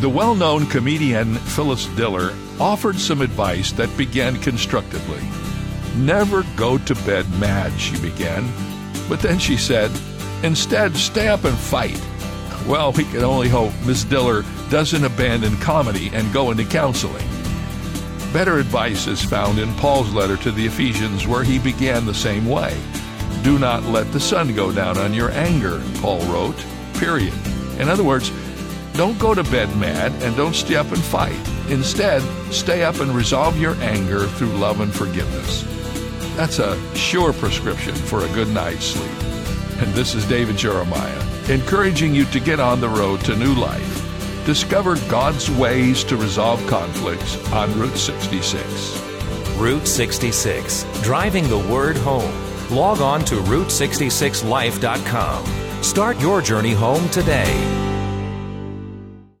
The well known comedian Phyllis Diller offered some advice that began constructively. Never go to bed mad, she began. But then she said, instead, stay up and fight. Well, we can only hope Miss Diller doesn't abandon comedy and go into counseling. Better advice is found in Paul's letter to the Ephesians, where he began the same way. Do not let the sun go down on your anger, Paul wrote, period. In other words, don't go to bed mad and don't stay up and fight. Instead, stay up and resolve your anger through love and forgiveness. That's a sure prescription for a good night's sleep. And this is David Jeremiah, encouraging you to get on the road to new life. Discover God's ways to resolve conflicts on Route 66. Route 66, driving the word home. Log on to Route66Life.com. Start your journey home today.